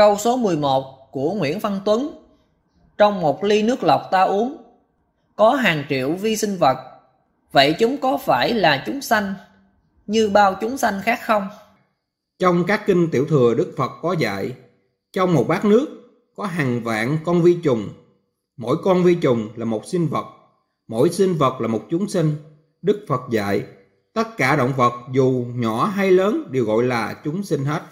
Câu số 11 của Nguyễn Văn Tuấn. Trong một ly nước lọc ta uống, Có hàng triệu vi sinh vật. Vậy chúng có phải là chúng sanh Như bao chúng sanh khác không? Trong các kinh tiểu thừa Đức Phật có dạy, Trong một bát nước có hàng vạn con vi trùng. Mỗi con vi trùng là một sinh vật, Mỗi sinh vật là một chúng sinh. Đức Phật dạy, tất cả động vật dù nhỏ hay lớn đều gọi là chúng sinh hết.